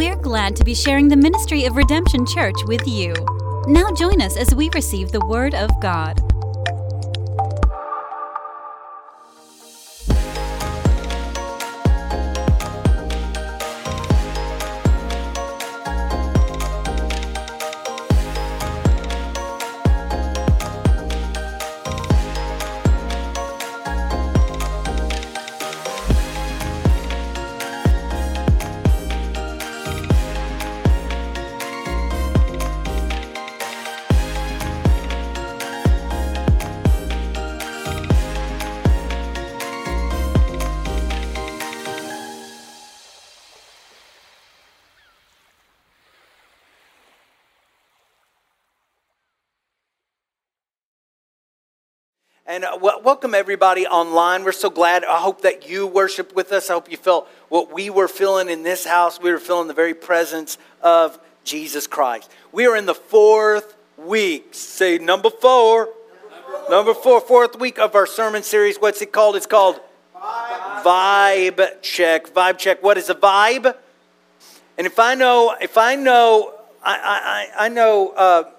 We're glad to be sharing the ministry of Redemption Church with you. Now join us as we receive the Word of God. And uh, welcome everybody online. We're so glad. I hope that you worship with us. I hope you felt what we were feeling in this house. We were feeling the very presence of Jesus Christ. We are in the fourth week. Say number four. Number four, fourth week of our sermon series. What's it called? It's called Vibe, vibe Check. Vibe Check. What is a vibe? And if I know, if I know, I, I, I know, uh,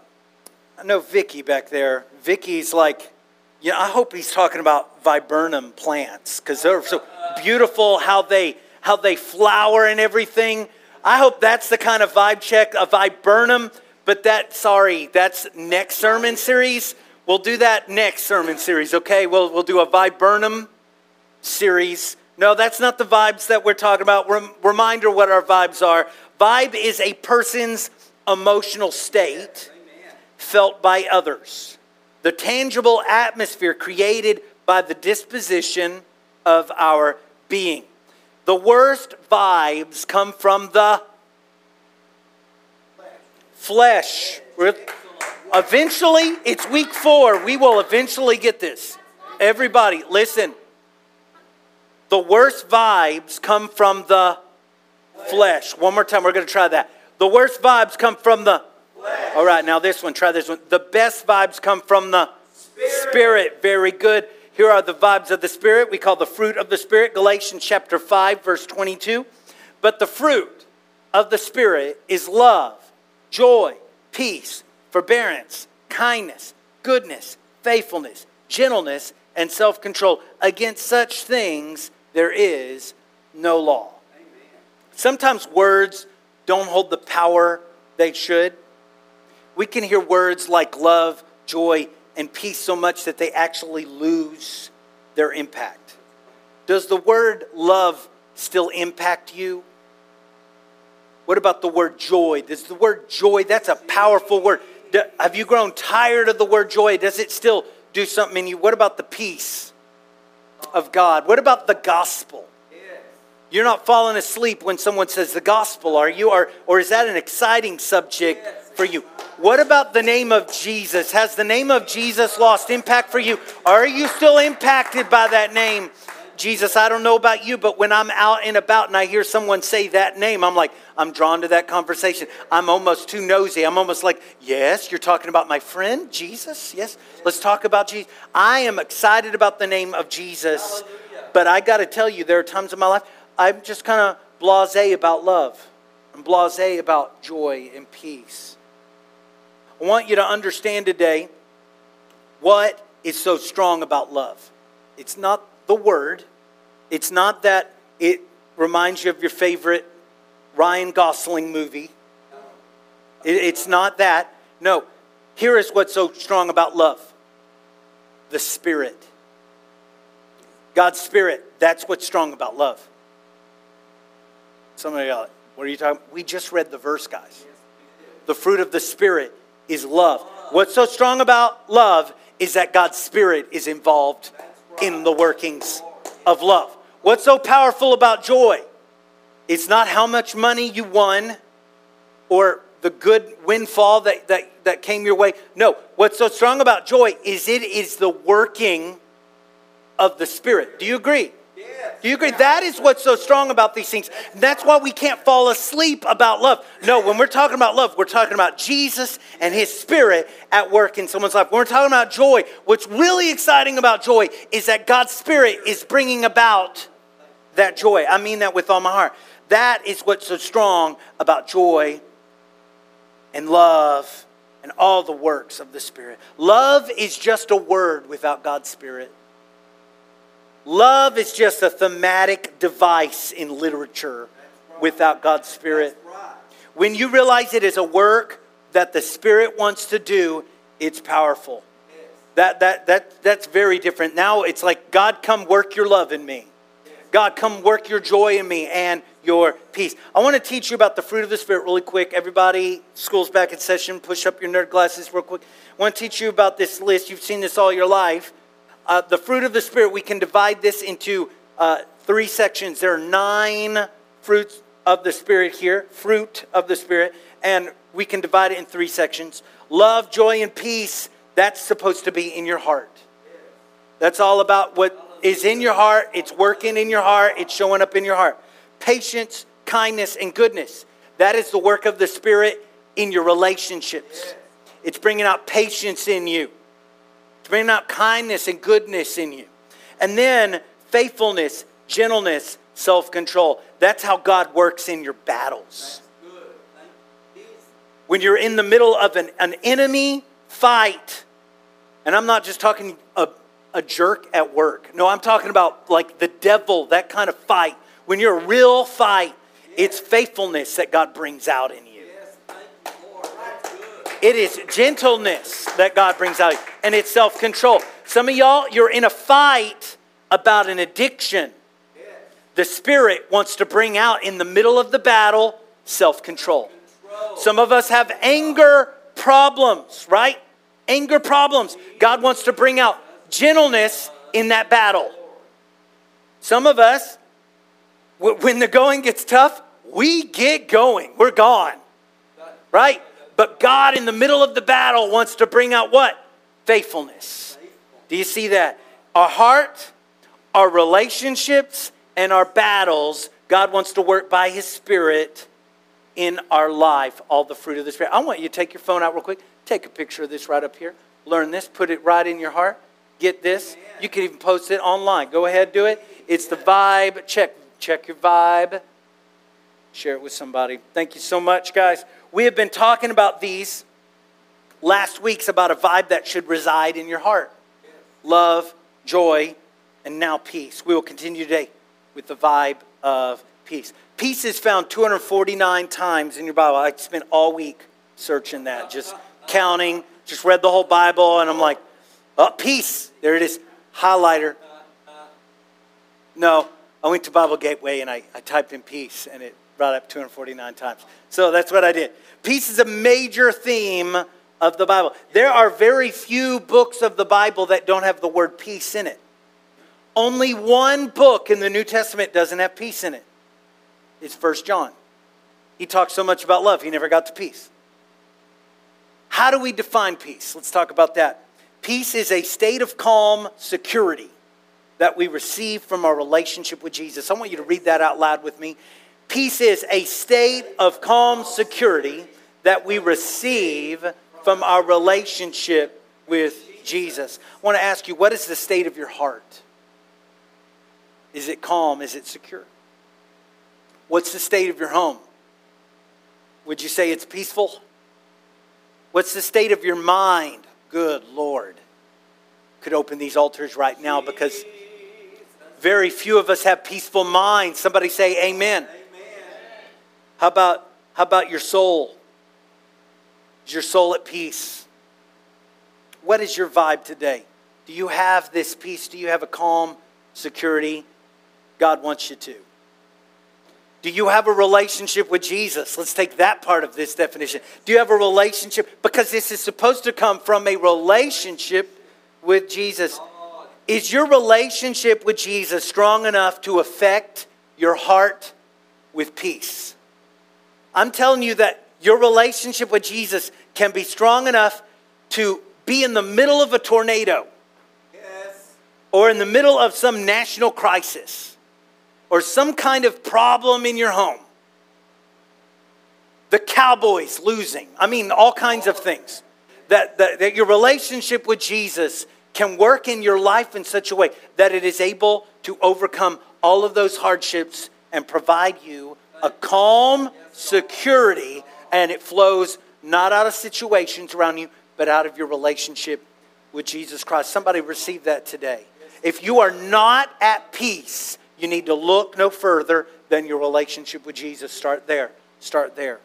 I know Vicky back there. Vicky's like, yeah, I hope he's talking about viburnum plants because they're so beautiful how they how they flower and everything. I hope that's the kind of vibe check, a viburnum. But that, sorry, that's next sermon series. We'll do that next sermon series, okay? We'll, we'll do a viburnum series. No, that's not the vibes that we're talking about. Rem- reminder what our vibes are. Vibe is a person's emotional state felt by others the tangible atmosphere created by the disposition of our being. The worst vibes come from the flesh. Eventually, it's week four. We will eventually get this. Everybody, listen. The worst vibes come from the flesh. One more time, we're going to try that. The worst vibes come from the flesh. All right, now this one, try this one. The best vibes come from the spirit. spirit. Very good. Here are the vibes of the Spirit. We call the fruit of the Spirit, Galatians chapter 5, verse 22. But the fruit of the Spirit is love, joy, peace, forbearance, kindness, goodness, faithfulness, gentleness, and self control. Against such things there is no law. Amen. Sometimes words don't hold the power they should. We can hear words like love, joy, and peace so much that they actually lose their impact. Does the word love still impact you? What about the word joy? Does the word joy, that's a powerful word. Have you grown tired of the word joy? Does it still do something in you? What about the peace of God? What about the gospel? You're not falling asleep when someone says the gospel, are you? Or, or is that an exciting subject for you? What about the name of Jesus? Has the name of Jesus lost impact for you? Are you still impacted by that name? Jesus, I don't know about you, but when I'm out and about and I hear someone say that name, I'm like, I'm drawn to that conversation. I'm almost too nosy. I'm almost like, yes, you're talking about my friend, Jesus? Yes, let's talk about Jesus. I am excited about the name of Jesus, but I got to tell you, there are times in my life I'm just kind of blase about love. I'm blase about joy and peace. I want you to understand today what is so strong about love. It's not the word, it's not that it reminds you of your favorite Ryan Gosling movie. It's not that. No, here is what's so strong about love the Spirit. God's Spirit, that's what's strong about love. Somebody else, what are you talking We just read the verse, guys. The fruit of the Spirit is love. What's so strong about love is that God's Spirit is involved in the workings of love. What's so powerful about joy? It's not how much money you won or the good windfall that, that, that came your way. No, what's so strong about joy is it is the working of the Spirit. Do you agree? Do you agree? That is what's so strong about these things. That's why we can't fall asleep about love. No, when we're talking about love, we're talking about Jesus and His Spirit at work in someone's life. When we're talking about joy, what's really exciting about joy is that God's Spirit is bringing about that joy. I mean that with all my heart. That is what's so strong about joy and love and all the works of the Spirit. Love is just a word without God's Spirit. Love is just a thematic device in literature without God's Spirit. When you realize it is a work that the Spirit wants to do, it's powerful. That, that, that, that's very different. Now it's like, God, come work your love in me. God, come work your joy in me and your peace. I want to teach you about the fruit of the Spirit really quick. Everybody, school's back in session. Push up your nerd glasses real quick. I want to teach you about this list. You've seen this all your life. Uh, the fruit of the Spirit, we can divide this into uh, three sections. There are nine fruits of the Spirit here, fruit of the Spirit, and we can divide it in three sections. Love, joy, and peace, that's supposed to be in your heart. That's all about what is in your heart, it's working in your heart, it's showing up in your heart. Patience, kindness, and goodness. That is the work of the Spirit in your relationships. It's bringing out patience in you, bringing out kindness and goodness in you. And then faithfulness, gentleness, self control. That's how God works in your battles. When you're in the middle of an, an enemy fight, and I'm not just talking a, a jerk at work. No, I'm talking about like the devil, that kind of fight. When you're a real fight, it's faithfulness that God brings out in you. It is gentleness that God brings out, and it's self control. Some of y'all, you're in a fight about an addiction. The Spirit wants to bring out in the middle of the battle self control. Some of us have anger problems, right? Anger problems. God wants to bring out gentleness in that battle. Some of us, when the going gets tough, we get going. We're gone. Right? But God, in the middle of the battle, wants to bring out what? Faithfulness. Do you see that? Our heart, our relationships, and our battles, God wants to work by His Spirit in our life, all the fruit of the Spirit. I want you to take your phone out real quick. Take a picture of this right up here. Learn this, put it right in your heart. Get this. You can even post it online. Go ahead, do it. It's the vibe. Check, check your vibe. Share it with somebody. Thank you so much, guys. We have been talking about these last weeks about a vibe that should reside in your heart love, joy, and now peace. We will continue today with the vibe of peace. Peace is found 249 times in your Bible. I spent all week searching that, just counting, just read the whole Bible, and I'm like, oh, peace. There it is. Highlighter. No, I went to Bible Gateway and I, I typed in peace, and it brought up 249 times. So that's what I did. Peace is a major theme of the Bible. There are very few books of the Bible that don't have the word peace in it. Only one book in the New Testament doesn't have peace in it. It's First John. He talks so much about love, he never got to peace. How do we define peace? Let's talk about that. Peace is a state of calm security that we receive from our relationship with Jesus. I want you to read that out loud with me. Peace is a state of calm security that we receive from our relationship with Jesus. I want to ask you, what is the state of your heart? Is it calm? Is it secure? What's the state of your home? Would you say it's peaceful? What's the state of your mind? Good Lord. Could open these altars right now because very few of us have peaceful minds. Somebody say amen. amen. How about how about your soul? Is your soul at peace? What is your vibe today? Do you have this peace? Do you have a calm security? God wants you to. Do you have a relationship with Jesus? Let's take that part of this definition. Do you have a relationship? Because this is supposed to come from a relationship with Jesus. Is your relationship with Jesus strong enough to affect your heart with peace? I'm telling you that your relationship with Jesus can be strong enough to be in the middle of a tornado yes. or in the middle of some national crisis or some kind of problem in your home. The Cowboys losing. I mean, all kinds of things. That, that, that your relationship with Jesus can work in your life in such a way that it is able to overcome all of those hardships and provide you a calm security, and it flows not out of situations around you, but out of your relationship with Jesus Christ. Somebody receive that today. If you are not at peace, you need to look no further than your relationship with Jesus. Start there. Start there.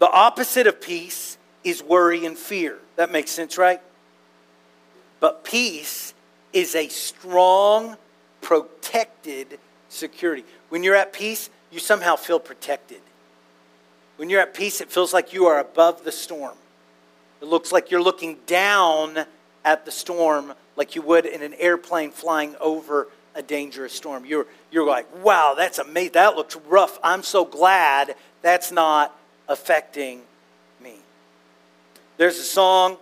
The opposite of peace is worry and fear. That makes sense, right? But peace is a strong, protected security. When you're at peace, you somehow feel protected. When you're at peace, it feels like you are above the storm. It looks like you're looking down at the storm like you would in an airplane flying over a dangerous storm. You're, you're like, wow, that's amazing. That looks rough. I'm so glad that's not affecting me. There's a song,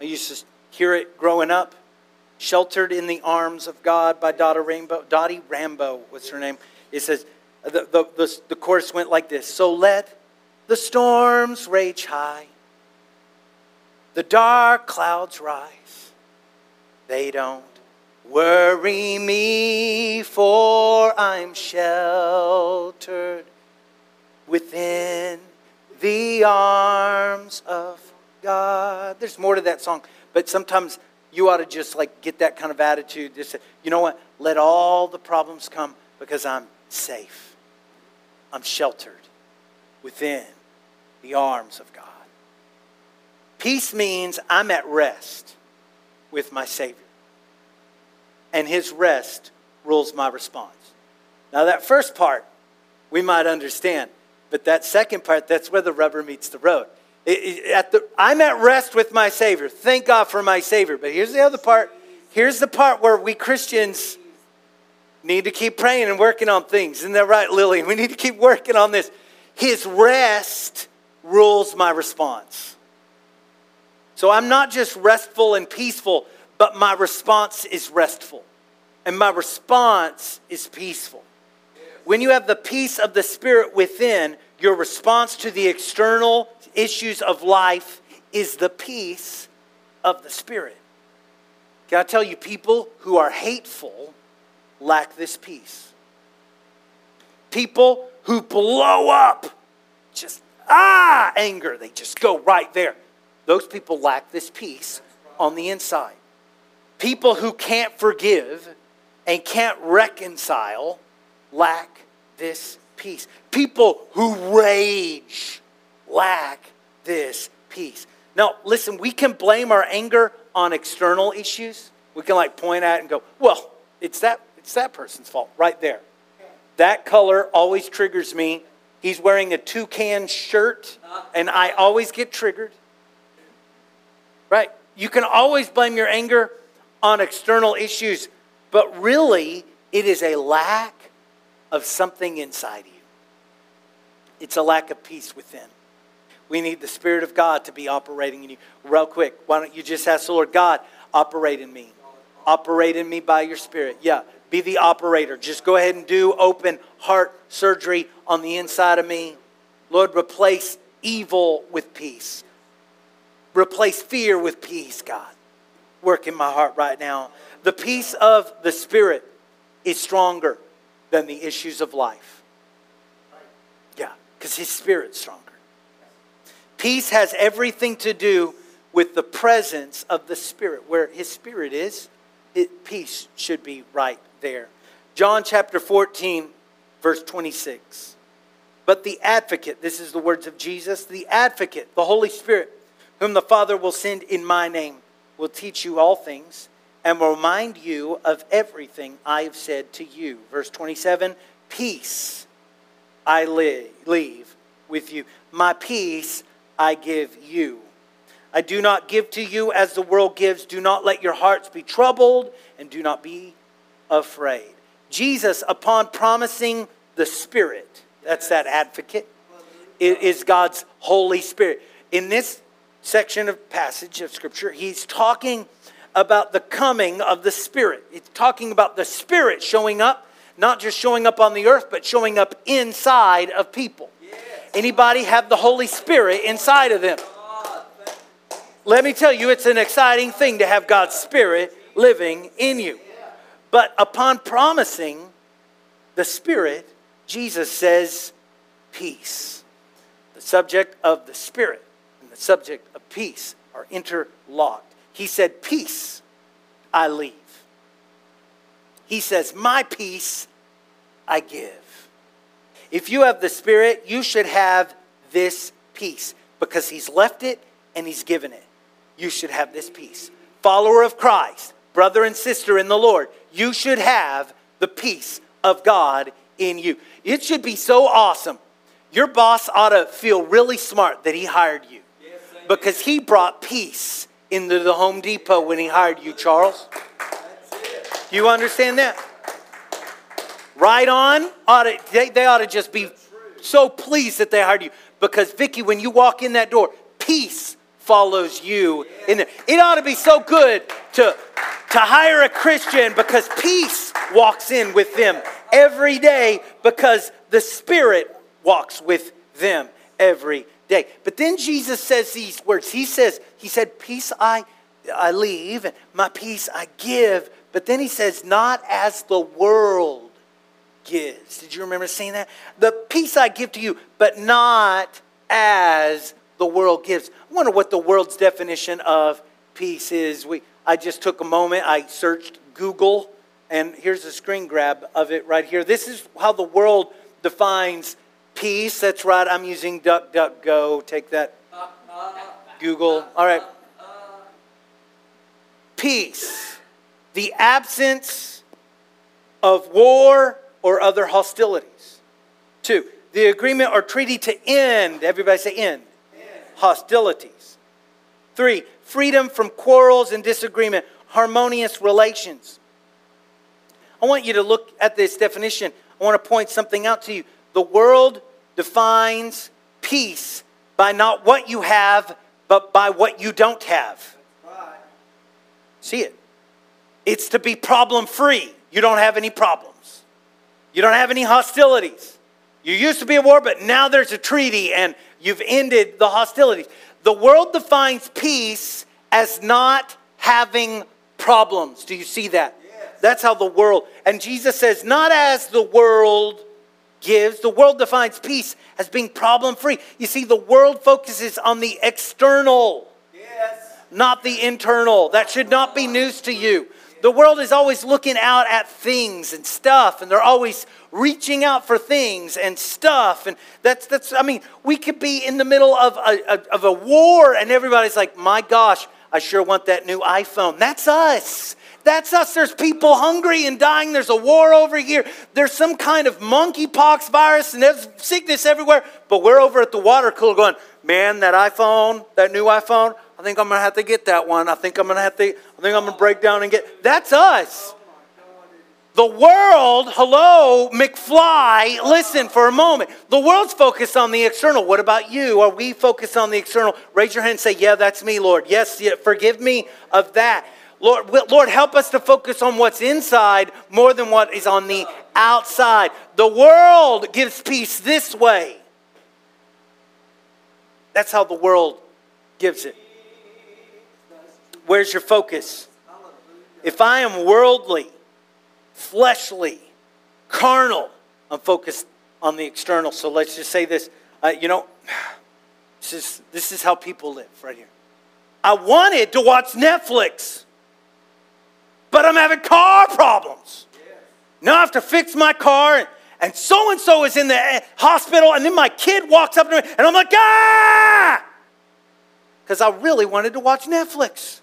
I used to hear it growing up Sheltered in the Arms of God by Dottie Rainbow. Dottie Rambo, what's her name? It says, the, the, the, the chorus went like this So let the storms rage high, the dark clouds rise. They don't worry me, for I'm sheltered within the arms of God. There's more to that song, but sometimes you ought to just like get that kind of attitude. Just say, you know what? Let all the problems come because I'm safe. I'm sheltered within the arms of God. Peace means I'm at rest with my Savior. And his rest rules my response. Now, that first part, we might understand. But that second part, that's where the rubber meets the road. At the, I'm at rest with my Savior. Thank God for my Savior. But here's the other part. Here's the part where we Christians need to keep praying and working on things. Isn't that right, Lily? We need to keep working on this. His rest rules my response. So I'm not just restful and peaceful, but my response is restful. And my response is peaceful. When you have the peace of the Spirit within, your response to the external issues of life is the peace of the Spirit. Can I tell you, people who are hateful lack this peace. People who blow up, just ah, anger, they just go right there. Those people lack this peace on the inside. People who can't forgive and can't reconcile lack this peace. People who rage lack this peace. Now, listen, we can blame our anger on external issues. We can like point at and go, well, it's that, it's that person's fault right there. That color always triggers me. He's wearing a toucan shirt, and I always get triggered. Right? You can always blame your anger on external issues, but really, it is a lack of something inside you. It's a lack of peace within. We need the Spirit of God to be operating in you. Real quick, why don't you just ask the Lord, God, operate in me? Operate in me by your Spirit. Yeah, be the operator. Just go ahead and do open heart surgery on the inside of me. Lord, replace evil with peace. Replace fear with peace, God. Work in my heart right now. The peace of the Spirit is stronger than the issues of life. Yeah, because His Spirit's stronger. Peace has everything to do with the presence of the Spirit. Where His Spirit is, it, peace should be right there. John chapter 14, verse 26. But the advocate, this is the words of Jesus, the advocate, the Holy Spirit, whom the Father will send in my name, will teach you all things and will remind you of everything I have said to you. Verse 27 Peace I leave with you, my peace I give you. I do not give to you as the world gives. Do not let your hearts be troubled and do not be afraid. Jesus, upon promising the Spirit, that's that advocate, is God's Holy Spirit. In this section of passage of Scripture, he's talking about the coming of the Spirit. It's talking about the Spirit showing up, not just showing up on the earth, but showing up inside of people. Anybody have the Holy Spirit inside of them? Let me tell you, it's an exciting thing to have God's Spirit living in you. But upon promising the Spirit, Jesus says peace. The subject of the Spirit and the subject of peace are interlocked. He said, Peace I leave. He says, My peace I give. If you have the Spirit, you should have this peace because He's left it and He's given it. You should have this peace. Follower of Christ, brother and sister in the Lord, you should have the peace of God in you. It should be so awesome. Your boss ought to feel really smart that he hired you because he brought peace into the Home Depot when he hired you, Charles. You understand that? Right on. Ought to, they, they ought to just be so pleased that they hired you because Vicky, when you walk in that door, peace follows you in there. It ought to be so good to, to hire a Christian because peace walks in with them every day because the Spirit walks with them every day. But then Jesus says these words. He says, He said, Peace I, I leave, and my peace I give. But then he says, Not as the world gives. Did you remember saying that? The peace I give to you, but not as the world gives. I wonder what the world's definition of peace is. We, I just took a moment, I searched Google, and here's a screen grab of it right here. This is how the world defines peace. That's right, I'm using DuckDuckGo. Take that, Google. All right. Peace, the absence of war or other hostilities. Two, the agreement or treaty to end, everybody say end hostilities. Three, freedom from quarrels and disagreement, harmonious relations. I want you to look at this definition. I want to point something out to you. The world defines peace by not what you have, but by what you don't have. See it? It's to be problem free. You don't have any problems, you don't have any hostilities. You used to be at war, but now there's a treaty and you've ended the hostilities. The world defines peace as not having problems. Do you see that? Yes. That's how the world, and Jesus says, not as the world gives. The world defines peace as being problem free. You see, the world focuses on the external, yes. not the internal. That should not be news to you. The world is always looking out at things and stuff, and they're always reaching out for things and stuff. And that's, that's I mean, we could be in the middle of a, a, of a war, and everybody's like, my gosh, I sure want that new iPhone. That's us. That's us. There's people hungry and dying. There's a war over here. There's some kind of monkeypox virus and there's sickness everywhere. But we're over at the water cooler going, man, that iPhone, that new iPhone, I think I'm going to have to get that one. I think I'm going to have to, I think I'm going to break down and get. That's us. The world, hello, McFly, listen for a moment. The world's focused on the external. What about you? Are we focused on the external? Raise your hand and say, Yeah, that's me, Lord. Yes, yeah, forgive me of that. Lord, Lord, help us to focus on what's inside more than what is on the outside. The world gives peace this way. That's how the world gives it. Where's your focus? If I am worldly, fleshly, carnal, I'm focused on the external. So let's just say this. Uh, you know, this is, this is how people live right here. I wanted to watch Netflix, but I'm having car problems. Now I have to fix my car, and so and so is in the eh, hospital, and then my kid walks up to me, and I'm like, ah! Because I really wanted to watch Netflix.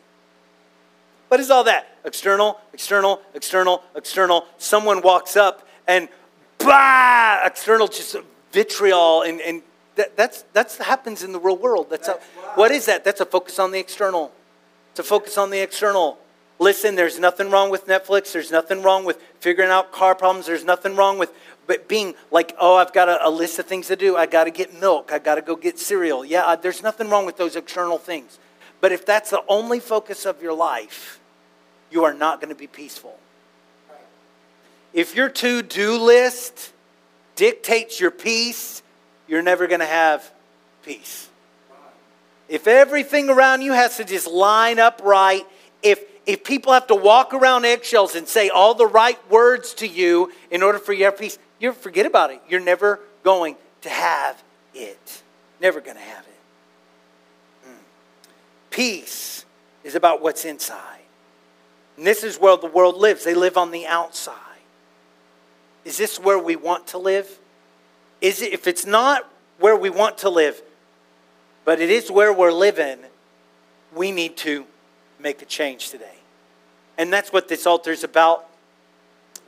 What is all that? External, external, external, external. Someone walks up and bah, external, just vitriol. And, and that, that's, that's happens in the real world. That's, that's a, what is that? That's a focus on the external. It's a focus on the external. Listen, there's nothing wrong with Netflix. There's nothing wrong with figuring out car problems. There's nothing wrong with but being like, oh, I've got a, a list of things to do. I got to get milk. I got to go get cereal. Yeah, uh, there's nothing wrong with those external things. But if that's the only focus of your life, you are not going to be peaceful. If your to do list dictates your peace, you're never going to have peace. If everything around you has to just line up right, if if people have to walk around eggshells and say all the right words to you in order for you to have peace, you forget about it. You're never going to have it. Never going to have it. Mm. Peace is about what's inside. And this is where the world lives. They live on the outside. Is this where we want to live? Is it, if it's not where we want to live, but it is where we're living, we need to make a change today. And that's what this altar is about.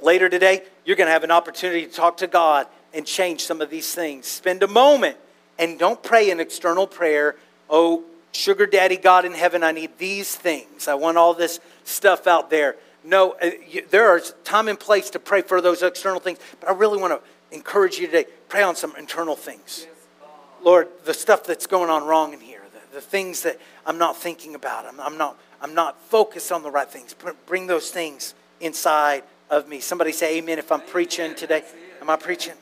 Later today, you're going to have an opportunity to talk to God and change some of these things. Spend a moment and don't pray an external prayer. Oh, sugar daddy God in heaven, I need these things. I want all this stuff out there. No, uh, there is time and place to pray for those external things, but I really want to encourage you today pray on some internal things. Lord, the stuff that's going on wrong in here, the, the things that I'm not thinking about, I'm, I'm, not, I'm not focused on the right things. Bring those things inside of me. Somebody say amen if I'm preaching today. Am I preaching?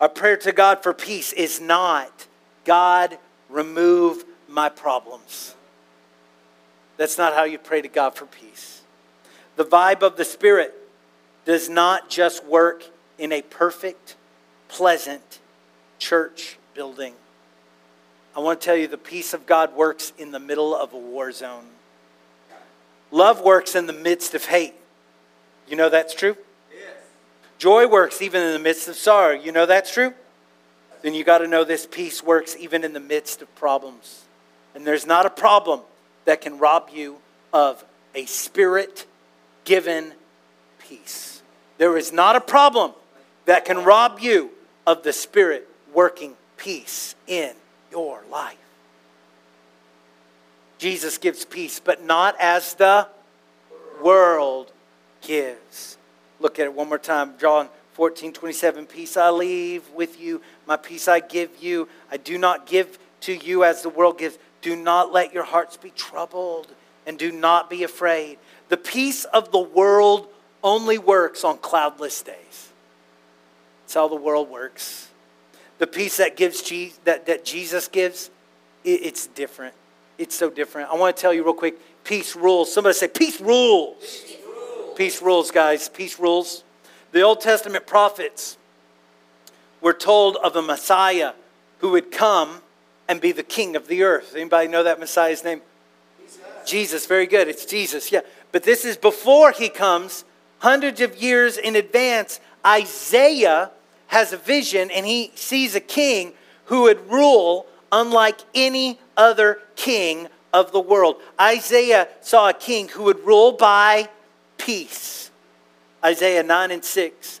Our prayer to God for peace is not, God, remove my problems. That's not how you pray to God for peace. The vibe of the Spirit does not just work in a perfect, pleasant church building. I want to tell you the peace of God works in the middle of a war zone. Love works in the midst of hate. You know that's true? Yes. Joy works even in the midst of sorrow. You know that's true? Then you got to know this peace works even in the midst of problems. And there's not a problem that can rob you of a spirit given peace. There is not a problem that can rob you of the spirit working peace in your life. Jesus gives peace, but not as the world gives. Look at it one more time. John 14, 27. Peace I leave with you, my peace I give you. I do not give to you as the world gives. Do not let your hearts be troubled and do not be afraid. The peace of the world only works on cloudless days. That's how the world works. The peace that, gives, that, that Jesus gives, it, it's different. It's so different. I want to tell you real quick peace rules. Somebody say, Peace rules. Peace rules, peace rules guys. Peace rules. The Old Testament prophets were told of a Messiah who would come and be the king of the earth. Anybody know that Messiah's name? Jesus. Jesus. Very good. It's Jesus. Yeah. But this is before he comes, hundreds of years in advance. Isaiah has a vision and he sees a king who would rule unlike any other king of the world. Isaiah saw a king who would rule by peace. Isaiah 9 and 6.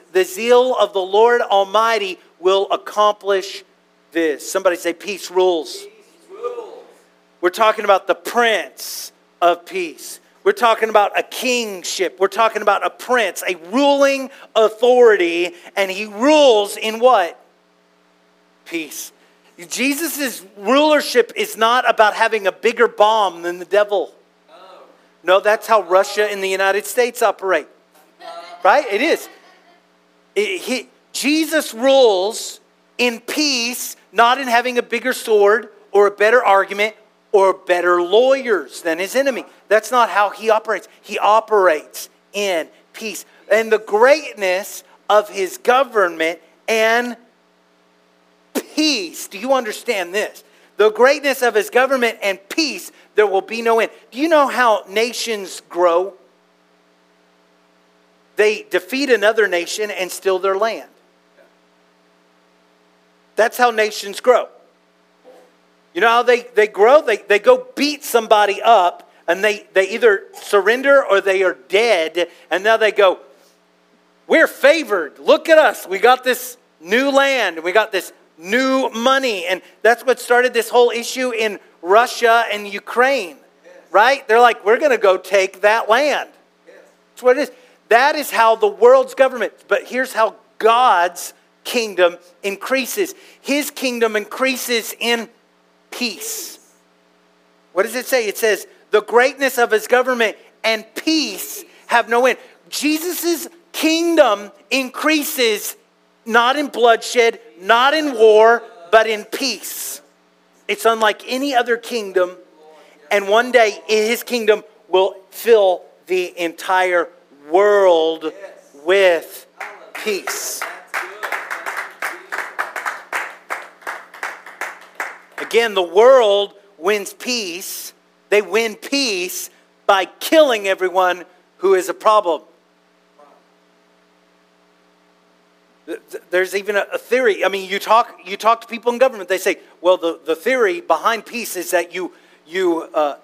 The zeal of the Lord Almighty will accomplish this. Somebody say, Peace rules. We're talking about the Prince of Peace. We're talking about a kingship. We're talking about a prince, a ruling authority, and he rules in what? Peace. Jesus' rulership is not about having a bigger bomb than the devil. No, that's how Russia and the United States operate. Right? It is. It, he, Jesus rules in peace, not in having a bigger sword or a better argument or better lawyers than his enemy. That's not how he operates. He operates in peace. And the greatness of his government and peace. Do you understand this? The greatness of his government and peace, there will be no end. Do you know how nations grow? They defeat another nation and steal their land. That's how nations grow. You know how they, they grow? They, they go beat somebody up and they, they either surrender or they are dead. And now they go, We're favored. Look at us. We got this new land. We got this new money. And that's what started this whole issue in Russia and Ukraine. right? They're like, we're going to go take that land. That's what it is. That is how the world's government, but here's how God's kingdom increases. His kingdom increases in peace. What does it say? It says, the greatness of his government and peace have no end. Jesus' kingdom increases not in bloodshed, not in war, but in peace. It's unlike any other kingdom. And one day his kingdom will fill the entire world with peace. Again, the world wins peace. They win peace by killing everyone who is a problem. There's even a theory. I mean, you talk, you talk to people in government, they say, well, the, the theory behind peace is that you, you, uh,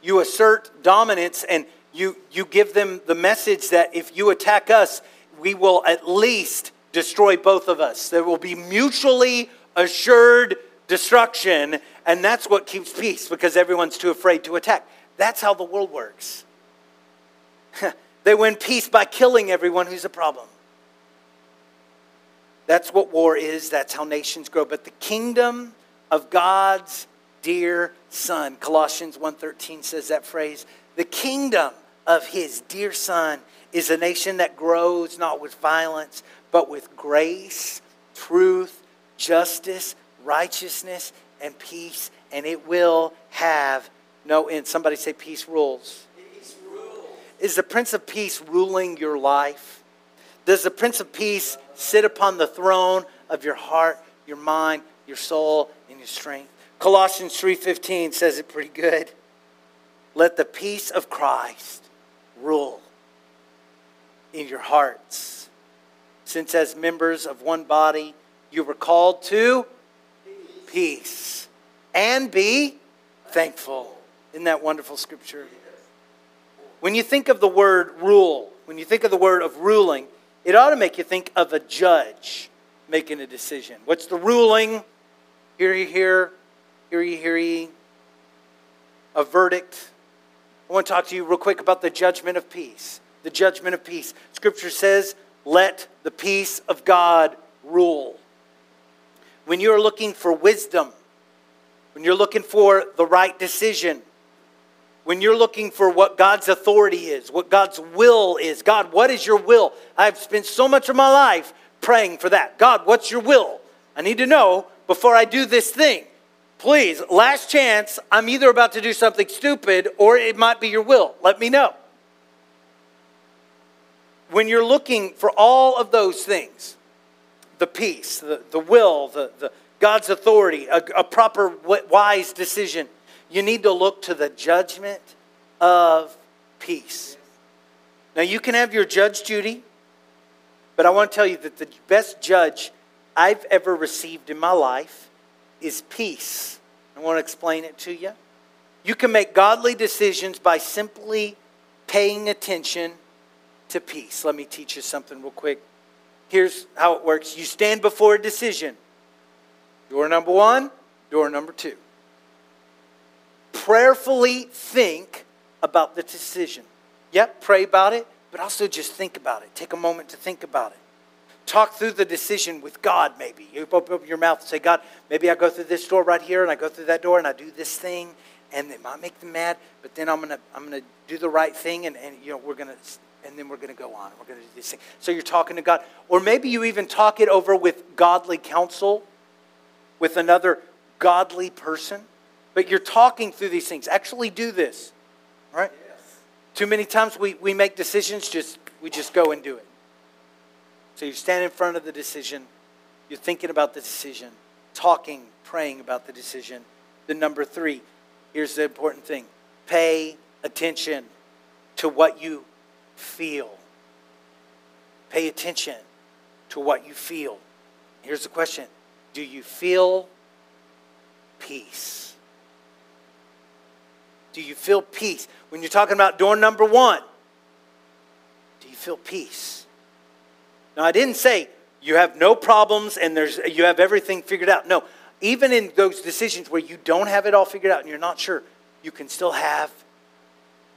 you assert dominance and you, you give them the message that if you attack us, we will at least destroy both of us. There will be mutually assured destruction, and that's what keeps peace because everyone's too afraid to attack. That's how the world works. they win peace by killing everyone who's a problem. That's what war is. That's how nations grow. But the kingdom of God's dear son, Colossians 1:13 says that phrase, the kingdom of his dear son is a nation that grows not with violence, but with grace, truth, justice, righteousness, and peace, and it will have no end. Somebody say, Peace rules. Peace rules. Is the Prince of Peace ruling your life? Does the Prince of Peace sit upon the throne of your heart, your mind, your soul, and your strength? Colossians 3:15 says it pretty good. Let the peace of Christ rule in your hearts. Since as members of one body you were called to peace, peace and be thankful. Isn't that wonderful scripture? When you think of the word rule, when you think of the word of ruling, it ought to make you think of a judge making a decision. What's the ruling? Hear ye, hear, hear ye, hear ye. A verdict. I want to talk to you real quick about the judgment of peace. The judgment of peace. Scripture says, let the peace of God rule. When you're looking for wisdom, when you're looking for the right decision, when you're looking for what God's authority is, what God's will is. God, what is your will? I've spent so much of my life praying for that. God, what's your will? I need to know before I do this thing. Please, last chance, I'm either about to do something stupid or it might be your will. Let me know. When you're looking for all of those things, the peace, the, the will, the, the God's authority, a, a proper, wise decision, you need to look to the judgment of peace. Now, you can have your Judge Judy, but I want to tell you that the best judge I've ever received in my life is peace. I want to explain it to you. You can make godly decisions by simply paying attention to peace. Let me teach you something real quick. Here's how it works you stand before a decision. Door number one, door number two prayerfully think about the decision. Yep, pray about it, but also just think about it. Take a moment to think about it. Talk through the decision with God, maybe. You open your mouth and say, God, maybe I go through this door right here and I go through that door and I do this thing and it might make them mad, but then I'm gonna I'm gonna do the right thing and, and you know we're gonna and then we're gonna go on. We're gonna do this thing. So you're talking to God. Or maybe you even talk it over with godly counsel, with another godly person. But you're talking through these things. Actually do this. Right? Yes. Too many times we, we make decisions, just we just go and do it. So you stand in front of the decision, you're thinking about the decision, talking, praying about the decision. The number three, here's the important thing pay attention to what you feel. Pay attention to what you feel. Here's the question Do you feel peace? Do you feel peace? When you're talking about door number one, do you feel peace? Now, I didn't say you have no problems and there's, you have everything figured out. No, even in those decisions where you don't have it all figured out and you're not sure, you can still have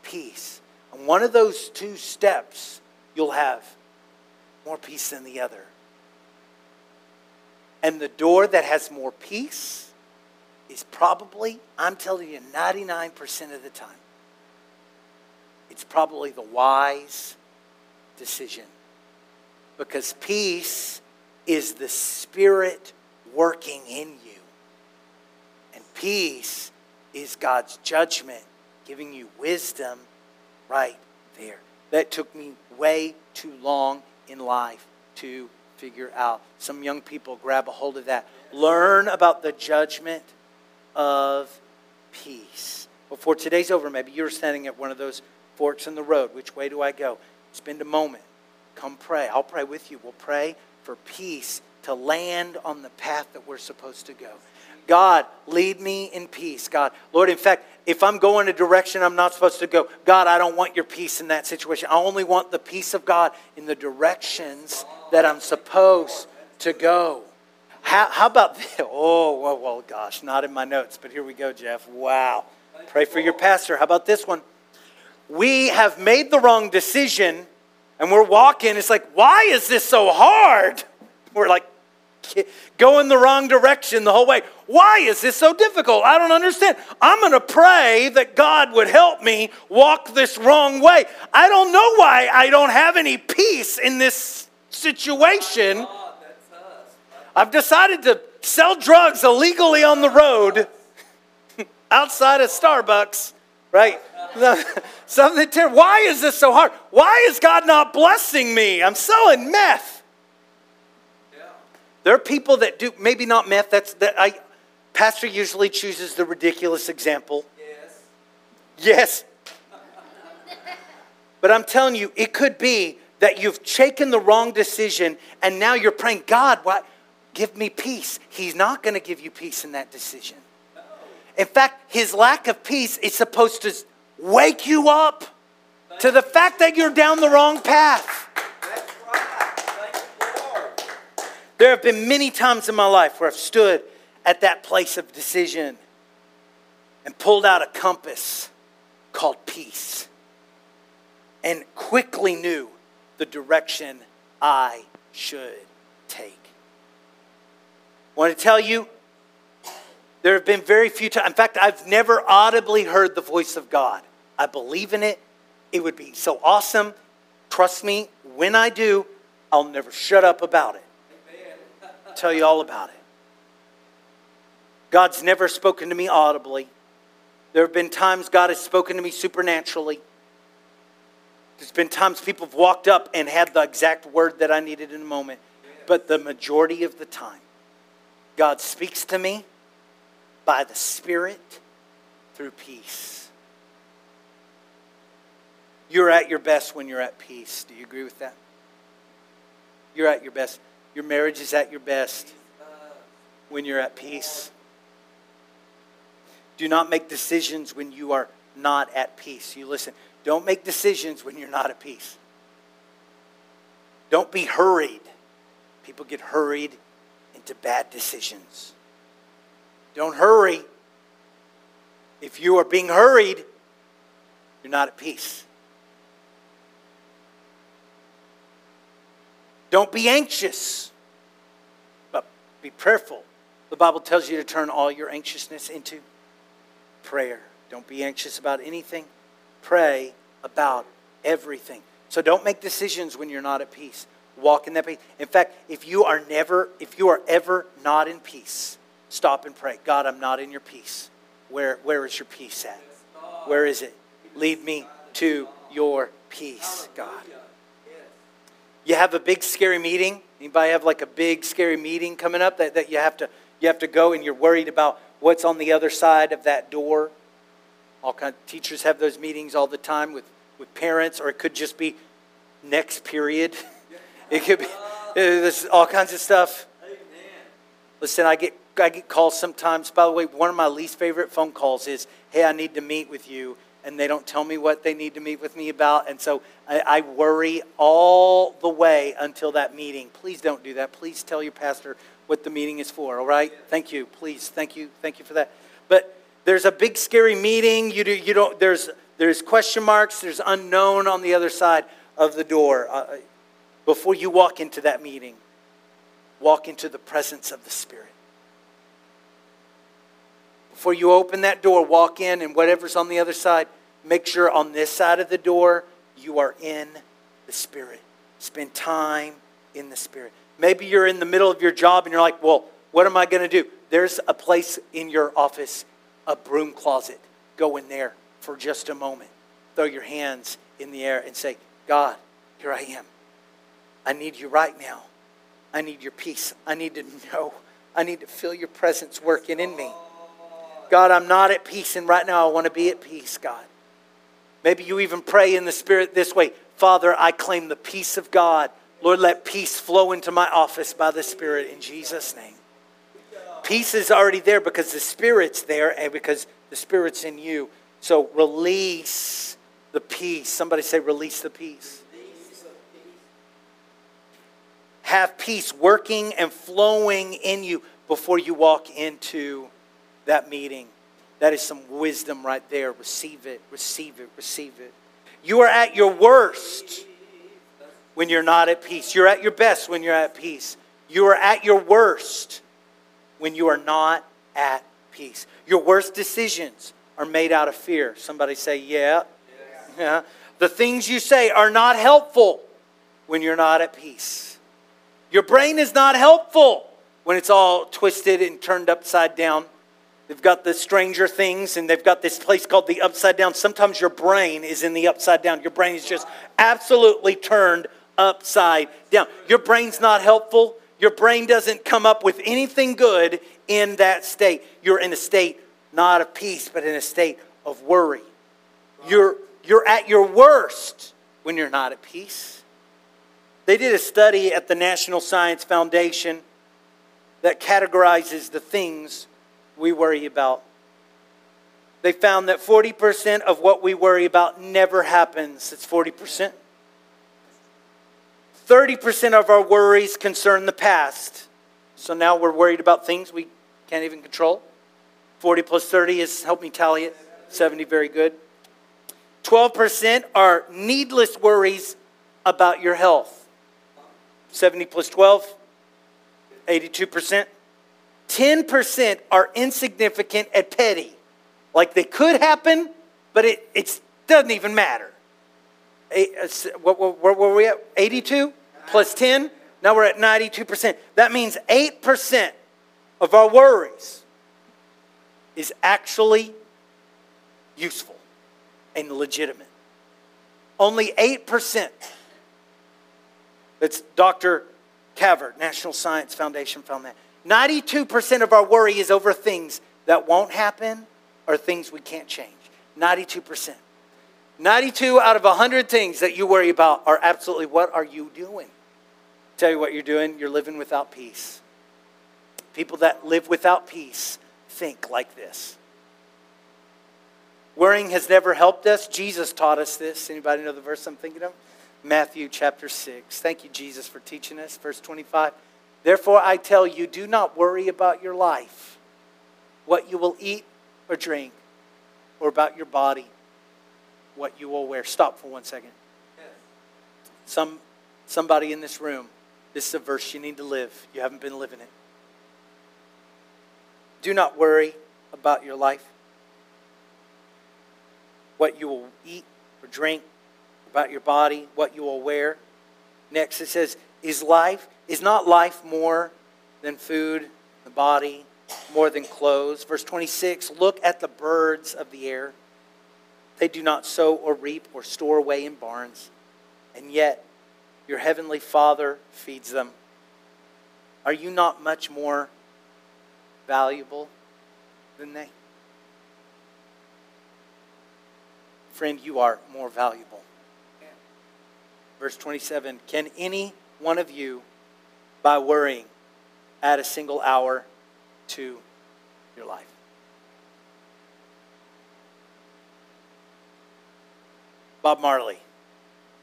peace. And one of those two steps, you'll have more peace than the other. And the door that has more peace is probably, I'm telling you, 99% of the time, it's probably the wise decision. Because peace is the Spirit working in you. And peace is God's judgment, giving you wisdom right there. That took me way too long in life to figure out. Some young people grab a hold of that. Learn about the judgment of peace. Before today's over, maybe you're standing at one of those forks in the road. Which way do I go? Spend a moment. Come pray. I'll pray with you. We'll pray for peace to land on the path that we're supposed to go. God, lead me in peace. God, Lord, in fact, if I'm going a direction I'm not supposed to go, God, I don't want your peace in that situation. I only want the peace of God in the directions that I'm supposed to go. How, how about this? Oh, well, well, gosh, not in my notes, but here we go, Jeff. Wow. Pray for your pastor. How about this one? We have made the wrong decision and we're walking. It's like, why is this so hard? We're like, going the wrong direction the whole way. Why is this so difficult? I don't understand. I'm going to pray that God would help me walk this wrong way. I don't know why I don't have any peace in this situation. I've decided to sell drugs illegally on the road outside of Starbucks, right? Something terrible. Why is this so hard? Why is God not blessing me? I'm selling meth. There are people that do maybe not meth. That's that I. Pastor usually chooses the ridiculous example. Yes. Yes. but I'm telling you, it could be that you've taken the wrong decision and now you're praying, God, what? Give me peace. He's not going to give you peace in that decision. In fact, his lack of peace is supposed to wake you up to the fact that you're down the wrong path. There have been many times in my life where I've stood at that place of decision and pulled out a compass called peace and quickly knew the direction I should take. I want to tell you, there have been very few times. In fact, I've never audibly heard the voice of God. I believe in it. It would be so awesome. Trust me, when I do, I'll never shut up about it I'll tell you all about it. God's never spoken to me audibly. There have been times God has spoken to me supernaturally. There's been times people have walked up and had the exact word that I needed in a moment. But the majority of the time, God speaks to me by the Spirit through peace. You're at your best when you're at peace. Do you agree with that? You're at your best. Your marriage is at your best when you're at peace. Do not make decisions when you are not at peace. You listen, don't make decisions when you're not at peace. Don't be hurried. People get hurried into bad decisions. Don't hurry. If you are being hurried, you're not at peace. Don't be anxious, but be prayerful. The Bible tells you to turn all your anxiousness into prayer. Don't be anxious about anything. Pray about everything. So don't make decisions when you're not at peace. Walk in that peace. In fact, if you are never, if you are ever not in peace, stop and pray. God, I'm not in your peace. Where, where is your peace at? Where is it? Lead me to your peace, God. You have a big scary meeting. Anybody have like a big scary meeting coming up that, that you have to you have to go and you're worried about what's on the other side of that door? All kind of, teachers have those meetings all the time with, with parents, or it could just be next period. It could be there's all kinds of stuff. Listen, I get I get calls sometimes. By the way, one of my least favorite phone calls is, "Hey, I need to meet with you." and they don't tell me what they need to meet with me about. And so I, I, worry all the way until that meeting. Please don't do that. Please tell your pastor what the meeting is for, all right? Thank you. Please. Thank you. Thank you for that. But there's a big scary meeting. You, do, you don't, there's, there's question marks, there's unknown on the other side of the door. Uh, before you walk into that meeting, walk into the presence of the Spirit. Before you open that door, walk in, and whatever's on the other side, make sure on this side of the door you are in the Spirit. Spend time in the Spirit. Maybe you're in the middle of your job and you're like, well, what am I going to do? There's a place in your office, a broom closet. Go in there for just a moment. Throw your hands in the air and say, God, here I am. I need you right now. I need your peace. I need to know. I need to feel your presence working in me. God, I'm not at peace, and right now I want to be at peace, God. Maybe you even pray in the Spirit this way Father, I claim the peace of God. Lord, let peace flow into my office by the Spirit in Jesus' name. Peace is already there because the Spirit's there and because the Spirit's in you. So release the peace. Somebody say, release the peace. Have peace working and flowing in you before you walk into that meeting. That is some wisdom right there. Receive it, receive it, receive it. You are at your worst when you're not at peace. You're at your best when you're at peace. You are at your worst when you are not at peace. Your worst decisions are made out of fear. Somebody say, yeah. Yeah. The things you say are not helpful when you're not at peace. Your brain is not helpful when it's all twisted and turned upside down. They've got the Stranger Things and they've got this place called the Upside Down. Sometimes your brain is in the upside down. Your brain is just absolutely turned upside down. Your brain's not helpful. Your brain doesn't come up with anything good in that state. You're in a state not of peace, but in a state of worry. You're, you're at your worst when you're not at peace. They did a study at the National Science Foundation that categorizes the things we worry about. They found that 40% of what we worry about never happens. It's 40%. 30% of our worries concern the past. So now we're worried about things we can't even control. 40 plus 30 is, help me tally it, 70, very good. 12% are needless worries about your health. 70 plus 12, 82%. 10% are insignificant and petty. Like they could happen, but it doesn't even matter. Eight, uh, what, what, where were we at? 82 plus 10? Now we're at 92%. That means 8% of our worries is actually useful and legitimate. Only 8%. That's Dr. Cavert, National Science Foundation, found that. 92% of our worry is over things that won't happen or things we can't change. 92%. 92 out of 100 things that you worry about are absolutely what are you doing? Tell you what you're doing, you're living without peace. People that live without peace think like this. Worrying has never helped us. Jesus taught us this. Anybody know the verse I'm thinking of? Matthew chapter 6. Thank you, Jesus, for teaching us. Verse 25. Therefore, I tell you, do not worry about your life, what you will eat or drink, or about your body, what you will wear. Stop for one second. Some, somebody in this room, this is a verse you need to live. You haven't been living it. Do not worry about your life, what you will eat or drink, about your body, what you will wear. Next, it says, Is life is not life more than food, the body, more than clothes? Verse 26 Look at the birds of the air. They do not sow or reap or store away in barns, and yet your heavenly Father feeds them. Are you not much more valuable than they? Friend, you are more valuable. Verse 27 Can any one of you by worrying, add a single hour to your life. Bob Marley.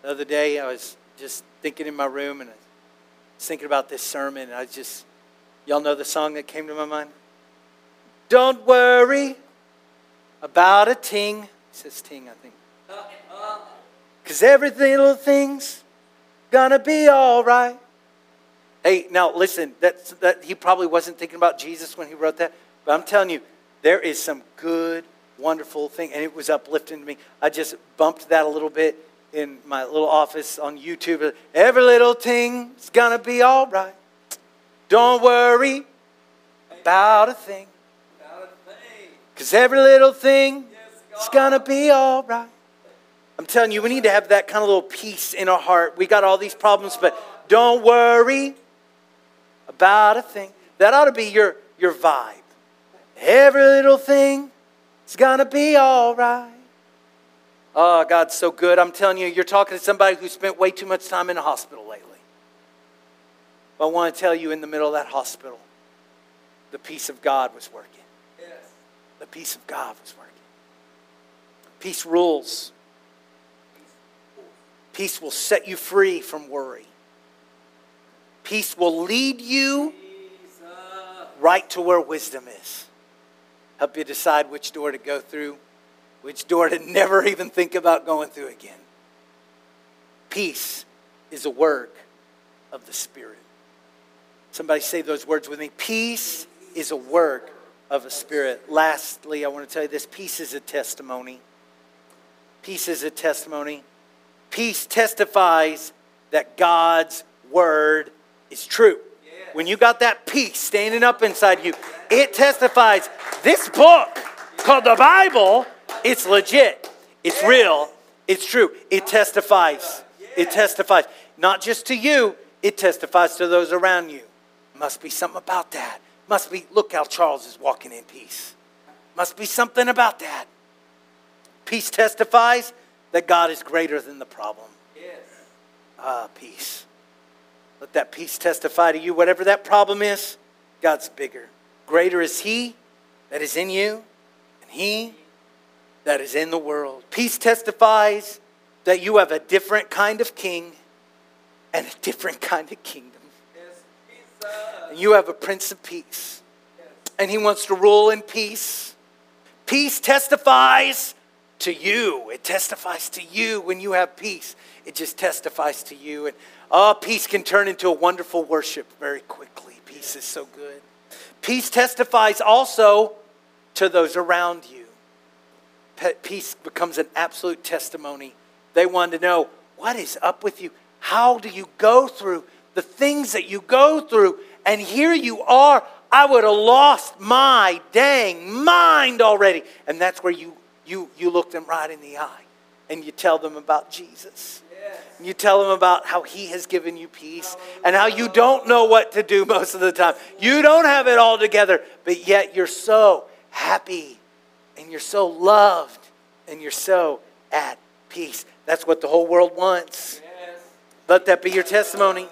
The other day, I was just thinking in my room and I was thinking about this sermon, and I just, y'all know the song that came to my mind? Don't worry about a ting. He says ting, I think. Uh, uh. Because every little thing's gonna be all right. Hey, now listen, that's, that, he probably wasn't thinking about Jesus when he wrote that, but I'm telling you, there is some good, wonderful thing, and it was uplifting to me. I just bumped that a little bit in my little office on YouTube. Every little thing's gonna be all right. Don't worry about a thing. Because every little thing is gonna be all right. I'm telling you, we need to have that kind of little peace in our heart. We got all these problems, but don't worry about a thing. That ought to be your, your vibe. Every little thing is gonna be all right. Oh, God's so good. I'm telling you, you're talking to somebody who spent way too much time in a hospital lately. But I want to tell you, in the middle of that hospital, the peace of God was working. Yes. The peace of God was working. Peace rules. Peace will set you free from worry. Peace will lead you right to where wisdom is. Help you decide which door to go through which door to never even think about going through again. Peace is a work of the Spirit. Somebody say those words with me. Peace is a work of a Spirit. Lastly, I want to tell you this peace is a testimony. Peace is a testimony. Peace testifies that God's word is true. When you got that peace standing up inside you, it testifies this book called the Bible it's legit. It's real. It's true. It testifies. It testifies. Not just to you, it testifies to those around you. Must be something about that. Must be, look how Charles is walking in peace. Must be something about that. Peace testifies that God is greater than the problem. Yes. Ah, peace. Let that peace testify to you. Whatever that problem is, God's bigger. Greater is He that is in you, and He that is in the world. Peace testifies that you have a different kind of king and a different kind of kingdom. And you have a prince of peace. And he wants to rule in peace. Peace testifies to you. It testifies to you when you have peace. It just testifies to you. And oh, peace can turn into a wonderful worship very quickly. Peace is so good. Peace testifies also to those around you peace becomes an absolute testimony. They want to know what is up with you? How do you go through the things that you go through? And here you are. I would have lost my dang mind already. And that's where you, you, you look them right in the eye and you tell them about Jesus. You tell them about how He has given you peace and how you don't know what to do most of the time. You don't have it all together, but yet you're so happy and you're so loved and you're so at peace. That's what the whole world wants. Let that be your testimony.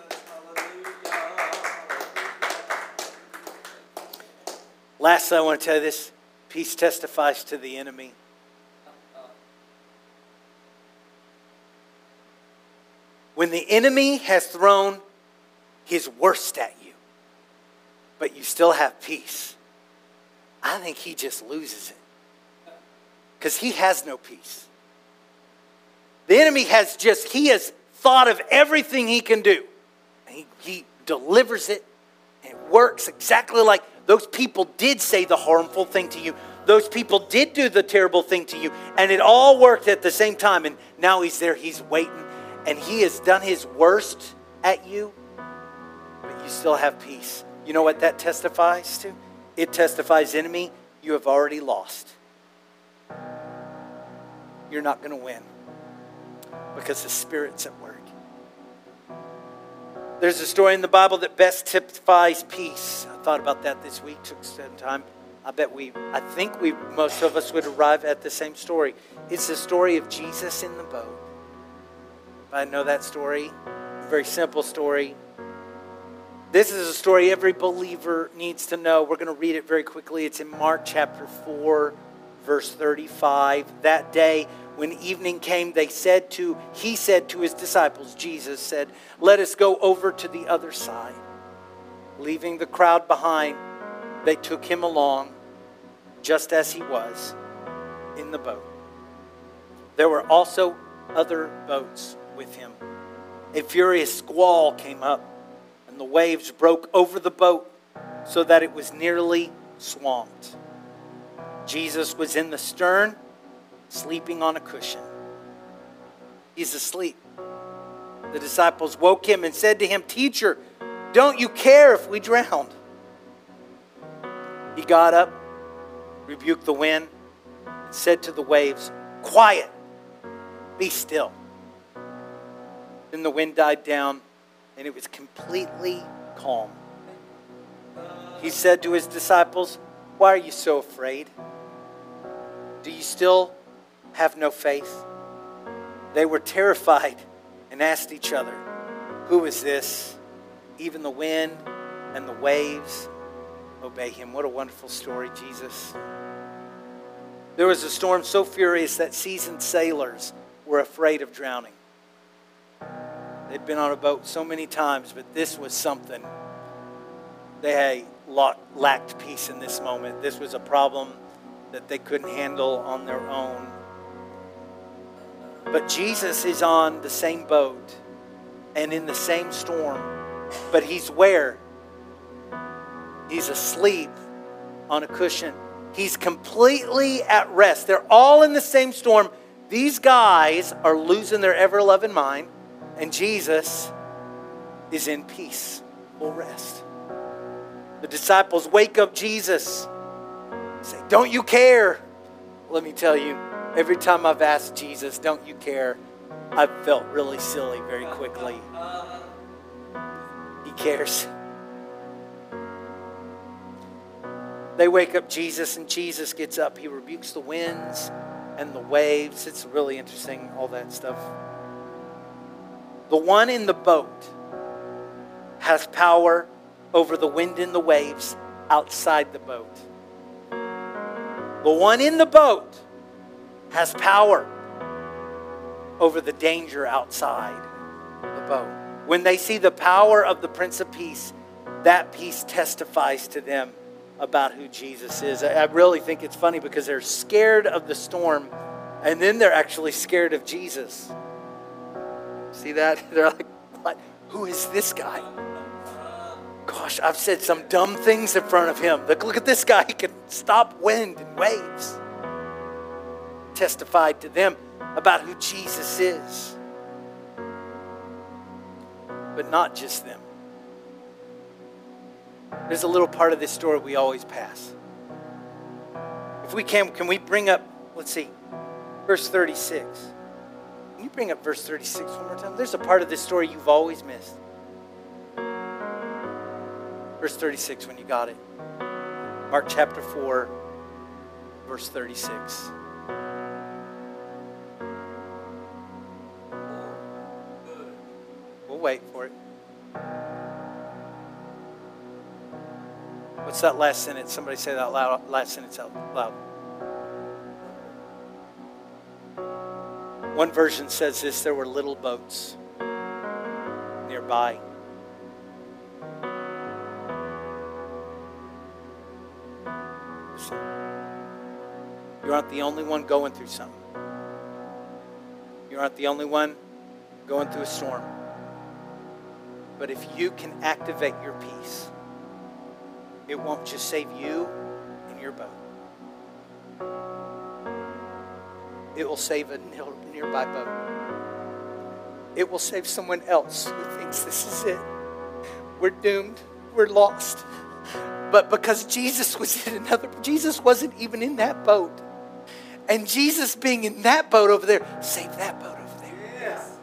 Lastly, I want to tell you this peace testifies to the enemy. When the enemy has thrown his worst at you, but you still have peace, I think he just loses it because he has no peace. The enemy has just, he has thought of everything he can do. And he, he delivers it, and it works exactly like those people did say the harmful thing to you. Those people did do the terrible thing to you, and it all worked at the same time. And now he's there, he's waiting, and he has done his worst at you, but you still have peace. You know what that testifies to? It testifies, enemy, you have already lost you're not going to win because the Spirit's at work. There's a story in the Bible that best typifies peace. I thought about that this week, took some time. I bet we, I think we, most of us would arrive at the same story. It's the story of Jesus in the boat. I know that story, very simple story. This is a story every believer needs to know. We're going to read it very quickly. It's in Mark chapter 4, verse 35. That day, when evening came, they said to, he said to his disciples, Jesus said, Let us go over to the other side. Leaving the crowd behind, they took him along just as he was. in the boat. There were also other boats with him. A furious squall came up, and the waves broke over the boat so that it was nearly swamped. Jesus was in the stern, sleeping on a cushion. He's asleep. The disciples woke him and said to him, Teacher, don't you care if we drowned? He got up, rebuked the wind, and said to the waves, Quiet, be still. Then the wind died down, and it was completely calm. He said to his disciples, Why are you so afraid? Do you still have no faith? They were terrified and asked each other, Who is this? Even the wind and the waves obey him. What a wonderful story, Jesus. There was a storm so furious that seasoned sailors were afraid of drowning. They'd been on a boat so many times, but this was something. They lacked peace in this moment. This was a problem that they couldn't handle on their own. But Jesus is on the same boat and in the same storm, but he's where? He's asleep on a cushion. He's completely at rest. They're all in the same storm. These guys are losing their ever loving mind, and Jesus is in peaceful rest. The disciples wake up Jesus, say, Don't you care? Let me tell you, Every time I've asked Jesus, don't you care? I've felt really silly very quickly. He cares. They wake up Jesus, and Jesus gets up. He rebukes the winds and the waves. It's really interesting, all that stuff. The one in the boat has power over the wind and the waves outside the boat. The one in the boat has power over the danger outside the boat. When they see the power of the Prince of Peace, that peace testifies to them about who Jesus is. I really think it's funny because they're scared of the storm and then they're actually scared of Jesus. See that? They're like, what? Who is this guy? Gosh, I've said some dumb things in front of him. Look, look at this guy. He can stop wind and waves testified to them about who Jesus is. But not just them. There's a little part of this story we always pass. If we can, can we bring up, let's see, verse 36. Can you bring up verse 36 one more time? There's a part of this story you've always missed. Verse 36 when you got it. Mark chapter 4, verse 36. We'll wait for it. What's that last sentence? Somebody say that loud, last sentence out loud. One version says this there were little boats nearby. You aren't the only one going through something. You aren't the only one going through a storm. But if you can activate your peace, it won't just save you and your boat. It will save a nearby boat. It will save someone else who thinks this is it. We're doomed. We're lost. But because Jesus was in another, Jesus wasn't even in that boat. And Jesus being in that boat over there saved that boat over there. Yes.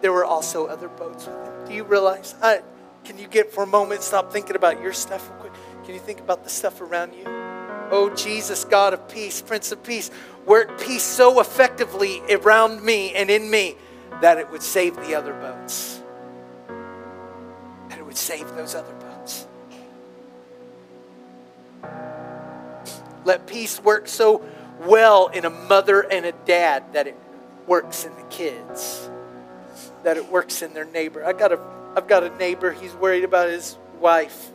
there were also other boats with him. Do you realize? I, can you get for a moment, stop thinking about your stuff real quick? Can you think about the stuff around you? Oh, Jesus, God of peace, Prince of Peace, work peace so effectively around me and in me that it would save the other boats. That it would save those other boats. Let peace work so well in a mother and a dad that it works in the kids that it works in their neighbor. I got a, I've got a neighbor, he's worried about his wife.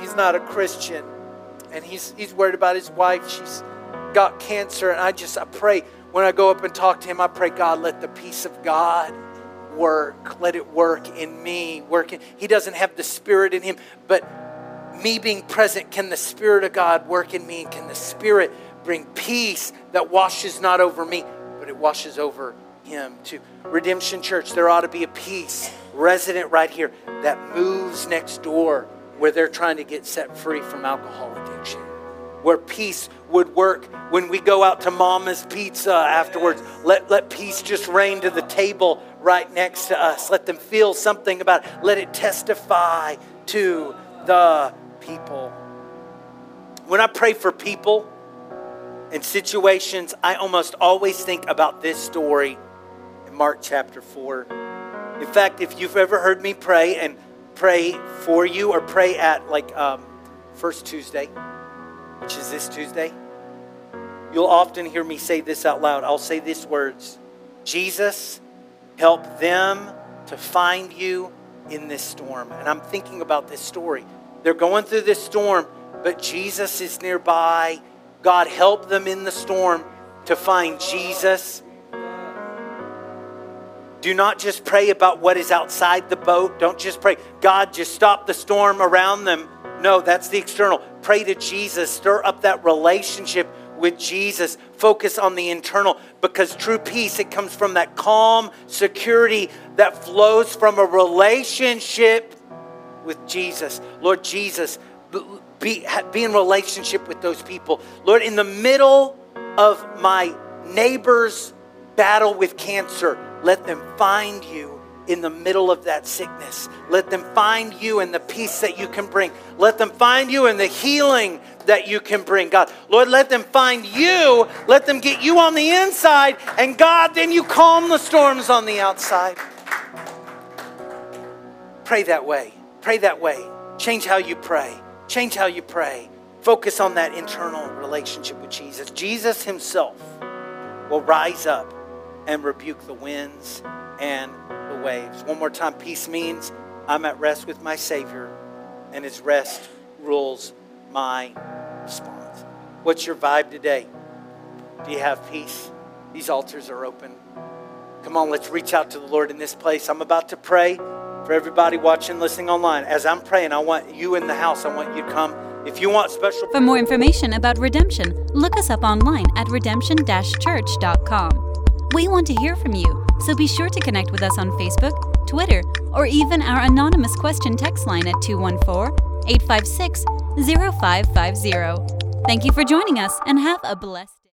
He's not a Christian. And he's, he's worried about his wife. She's got cancer, and I just, I pray when I go up and talk to him, I pray, God, let the peace of God work. Let it work in me. Work in, he doesn't have the Spirit in him, but me being present, can the Spirit of God work in me? Can the Spirit bring peace that washes not over me, but it washes over him too? Redemption Church, there ought to be a peace resident right here that moves next door where they're trying to get set free from alcohol addiction. Where peace would work when we go out to Mama's Pizza afterwards. Let, let peace just reign to the table right next to us. Let them feel something about it. Let it testify to the people. When I pray for people and situations, I almost always think about this story in Mark chapter 4. In fact, if you've ever heard me pray and pray for you or pray at like um, First Tuesday, which is this Tuesday, you'll often hear me say this out loud. I'll say these words Jesus, help them to find you in this storm. And I'm thinking about this story. They're going through this storm, but Jesus is nearby. God, help them in the storm to find Jesus do not just pray about what is outside the boat. Don't just pray, God, just stop the storm around them. No, that's the external. Pray to Jesus. Stir up that relationship with Jesus. Focus on the internal because true peace, it comes from that calm security that flows from a relationship with Jesus. Lord Jesus, be, be in relationship with those people. Lord, in the middle of my neighbor's battle with cancer, let them find you in the middle of that sickness. Let them find you in the peace that you can bring. Let them find you in the healing that you can bring, God. Lord, let them find you. Let them get you on the inside. And God, then you calm the storms on the outside. Pray that way. Pray that way. Change how you pray. Change how you pray. Focus on that internal relationship with Jesus. Jesus Himself will rise up and rebuke the winds and the waves. One more time peace means I'm at rest with my Savior, and His rest rules my response. What's your vibe today? Do you have peace? These altars are open. Come on, let's reach out to the Lord in this place. I'm about to pray for everybody watching, listening online. As I'm praying, I want you in the house. I want you to come. If you want special. For more information about redemption, look us up online at redemption church.com. We want to hear from you, so be sure to connect with us on Facebook, Twitter, or even our anonymous question text line at 214 856 0550. Thank you for joining us and have a blessed